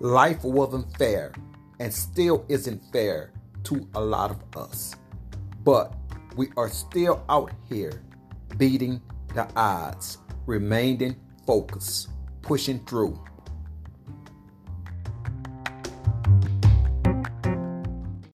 Life wasn't fair and still isn't fair to a lot of us. But we are still out here beating the odds, remaining focused, pushing through.